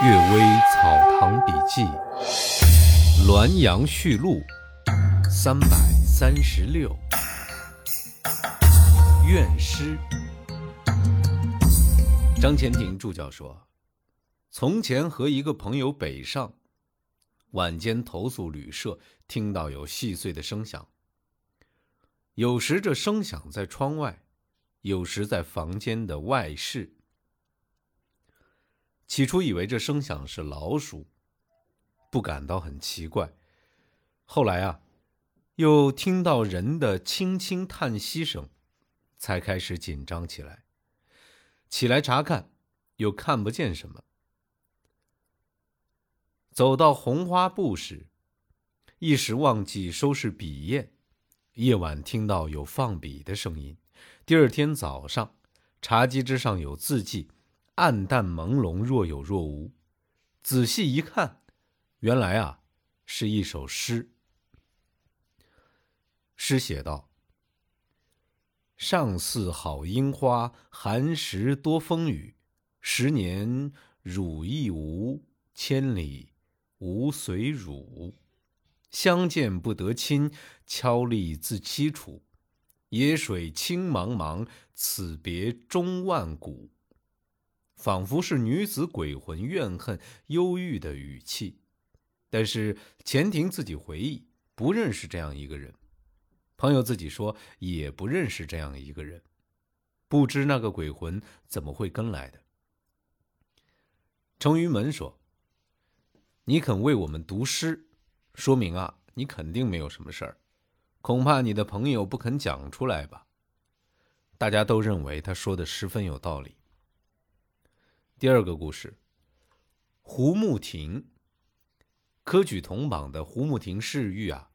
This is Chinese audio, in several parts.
《岳微草堂笔记》《滦阳序录》三百三十六，怨诗。张前庭助教说：“从前和一个朋友北上，晚间投宿旅社，听到有细碎的声响。有时这声响在窗外，有时在房间的外室。起初以为这声响是老鼠，不感到很奇怪。后来啊，又听到人的轻轻叹息声，才开始紧张起来。起来查看，又看不见什么。走到红花布时，一时忘记收拾笔砚。夜晚听到有放笔的声音，第二天早上，茶几之上有字迹，暗淡朦胧，若有若无。仔细一看，原来啊，是一首诗。诗写道：“上巳好樱花，寒食多风雨。十年汝亦无，千里无随汝。”相见不得亲，悄立自凄楚。野水青茫茫，此别终万古。仿佛是女子鬼魂怨恨、忧郁的语气。但是钱婷自己回忆，不认识这样一个人。朋友自己说，也不认识这样一个人。不知那个鬼魂怎么会跟来的。程于门说：“你肯为我们读诗。”说明啊，你肯定没有什么事儿，恐怕你的朋友不肯讲出来吧。大家都认为他说的十分有道理。第二个故事，胡慕亭，科举同榜的胡慕亭世玉啊，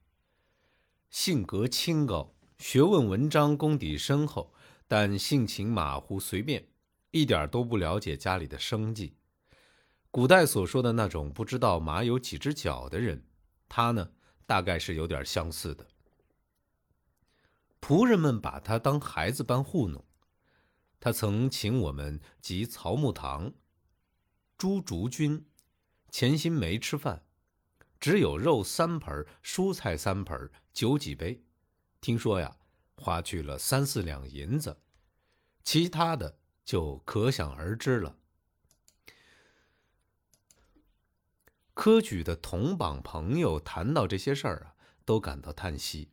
性格清高，学问文章功底深厚，但性情马虎随便，一点都不了解家里的生计。古代所说的那种不知道马有几只脚的人。他呢，大概是有点相似的。仆人们把他当孩子般糊弄。他曾请我们及曹木堂、朱竹君、钱新梅吃饭，只有肉三盆，蔬菜三盆，酒几杯。听说呀，花去了三四两银子，其他的就可想而知了。科举的同榜朋友谈到这些事儿啊，都感到叹息。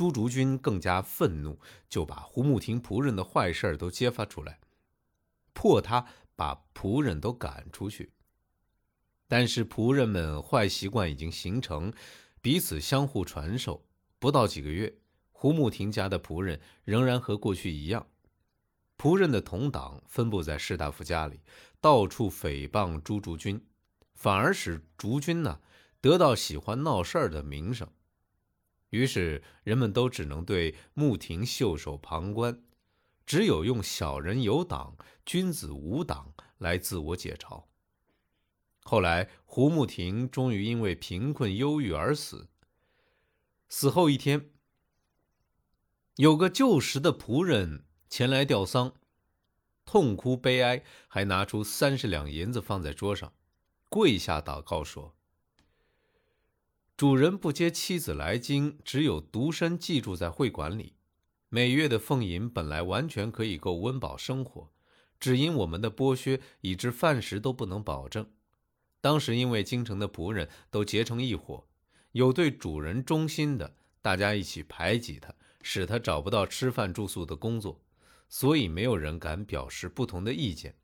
朱竹君更加愤怒，就把胡慕亭仆人的坏事都揭发出来，迫他把仆人都赶出去。但是仆人们坏习惯已经形成，彼此相互传授。不到几个月，胡慕亭家的仆人仍然和过去一样。仆人的同党分布在士大夫家里，到处诽谤朱竹君。反而使竹君呢得到喜欢闹事儿的名声，于是人们都只能对穆庭袖手旁观，只有用“小人有党，君子无党”来自我解嘲。后来胡慕庭终于因为贫困忧郁而死。死后一天，有个旧时的仆人前来吊丧，痛哭悲哀，还拿出三十两银子放在桌上。跪下祷告说：“主人不接妻子来京，只有独身寄住在会馆里。每月的俸银本来完全可以够温饱生活，只因我们的剥削，以致饭食都不能保证。当时因为京城的仆人都结成一伙，有对主人忠心的，大家一起排挤他，使他找不到吃饭住宿的工作，所以没有人敢表示不同的意见。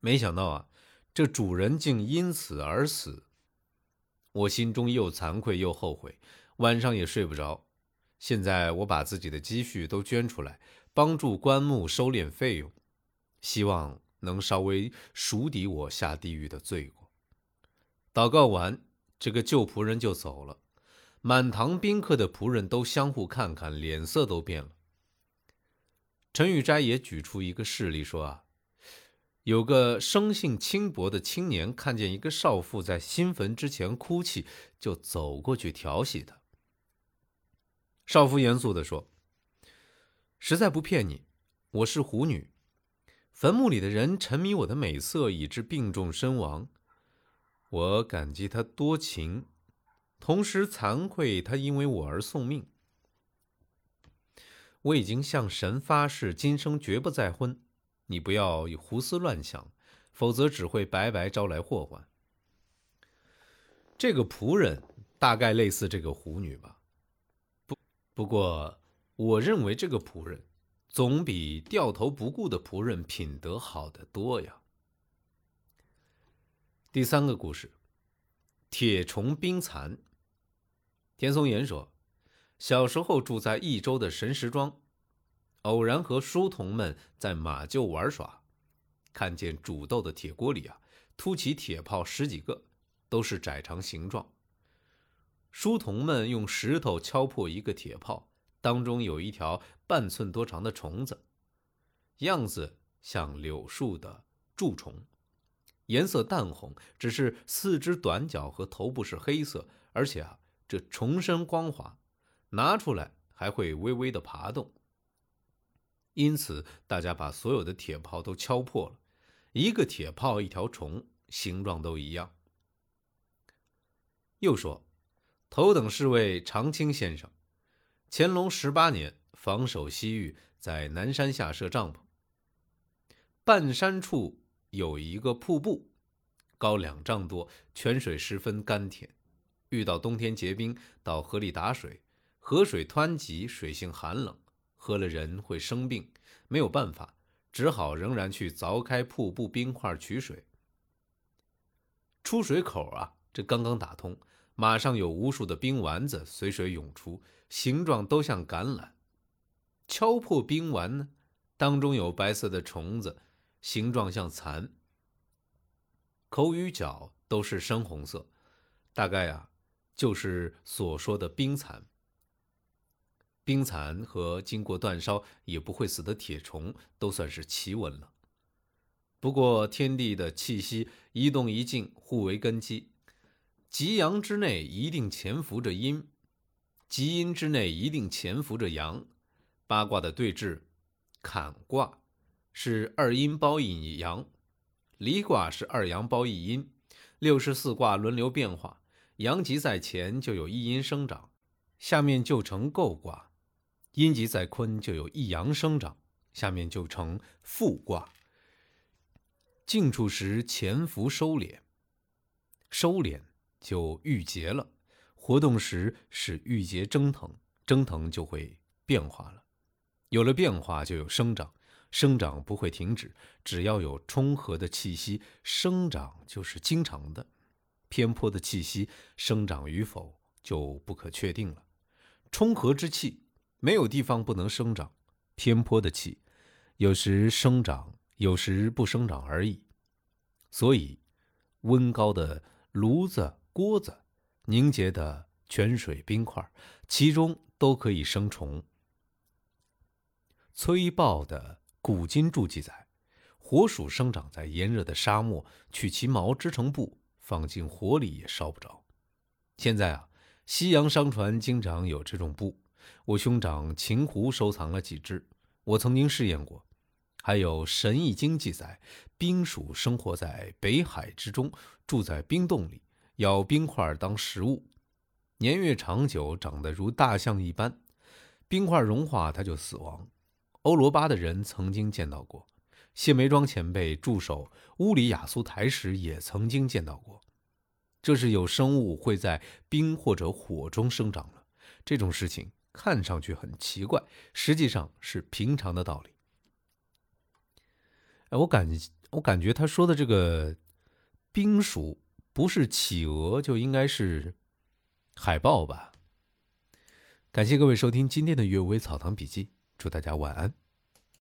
没想到啊！”这主人竟因此而死，我心中又惭愧又后悔，晚上也睡不着。现在我把自己的积蓄都捐出来，帮助棺木收敛费用，希望能稍微赎抵我下地狱的罪过。祷告完，这个旧仆人就走了。满堂宾客的仆人都相互看看，脸色都变了。陈玉斋也举出一个事例说啊。有个生性轻薄的青年，看见一个少妇在新坟之前哭泣，就走过去调戏她。少妇严肃地说：“实在不骗你，我是狐女，坟墓里的人沉迷我的美色，以致病重身亡。我感激他多情，同时惭愧他因为我而送命。我已经向神发誓，今生绝不再婚。你不要胡思乱想，否则只会白白招来祸患。这个仆人大概类似这个狐女吧。不，不过我认为这个仆人。总比掉头不顾的仆人品德好得多呀。第三个故事，铁虫冰蚕。田松岩说，小时候住在益州的神石庄，偶然和书童们在马厩玩耍，看见煮豆的铁锅里啊，凸起铁泡十几个，都是窄长形状。书童们用石头敲破一个铁泡。当中有一条半寸多长的虫子，样子像柳树的蛀虫，颜色淡红，只是四肢短脚和头部是黑色，而且啊，这虫身光滑，拿出来还会微微的爬动。因此，大家把所有的铁炮都敲破了，一个铁炮一条虫，形状都一样。又说，头等侍卫常青先生。乾隆十八年，防守西域，在南山下设帐篷。半山处有一个瀑布，高两丈多，泉水十分甘甜。遇到冬天结冰，到河里打水，河水湍急，水性寒冷，喝了人会生病。没有办法，只好仍然去凿开瀑布冰块取水。出水口啊，这刚刚打通。马上有无数的冰丸子随水涌出，形状都像橄榄。敲破冰丸呢，当中有白色的虫子，形状像蚕。口与脚都是深红色，大概啊，就是所说的冰蚕。冰蚕和经过煅烧也不会死的铁虫，都算是奇闻了。不过天地的气息一动一静，互为根基。极阳之内一定潜伏着阴，极阴之内一定潜伏着阳。八卦的对峙，坎卦是二阴包一阳，离卦是二阳包一阴。六十四卦轮流变化，阳极在前就有一阴生长，下面就成构卦；阴极在坤就有一阳生长，下面就成复卦。静处时潜伏收敛，收敛。就郁结了，活动时使郁结蒸腾，蒸腾就会变化了。有了变化，就有生长，生长不会停止，只要有冲和的气息，生长就是经常的；偏颇的气息，生长与否就不可确定了。冲和之气，没有地方不能生长；偏颇的气，有时生长，有时不生长而已。所以，温高的炉子。锅子凝结的泉水冰块，其中都可以生虫。崔豹的古今注记载，火鼠生长在炎热的沙漠，取其毛织成布，放进火里也烧不着。现在啊，西洋商船经常有这种布，我兄长秦湖收藏了几只，我曾经试验过。还有《神异经》记载，冰鼠生活在北海之中，住在冰洞里。咬冰块当食物，年月长久，长得如大象一般。冰块融化，它就死亡。欧罗巴的人曾经见到过，谢梅庄前辈驻守乌里雅苏台时也曾经见到过。这是有生物会在冰或者火中生长了。这种事情看上去很奇怪，实际上是平常的道理。哎，我感我感觉他说的这个冰鼠。不是企鹅，就应该是海豹吧。感谢各位收听今天的《阅微草堂笔记》，祝大家晚安。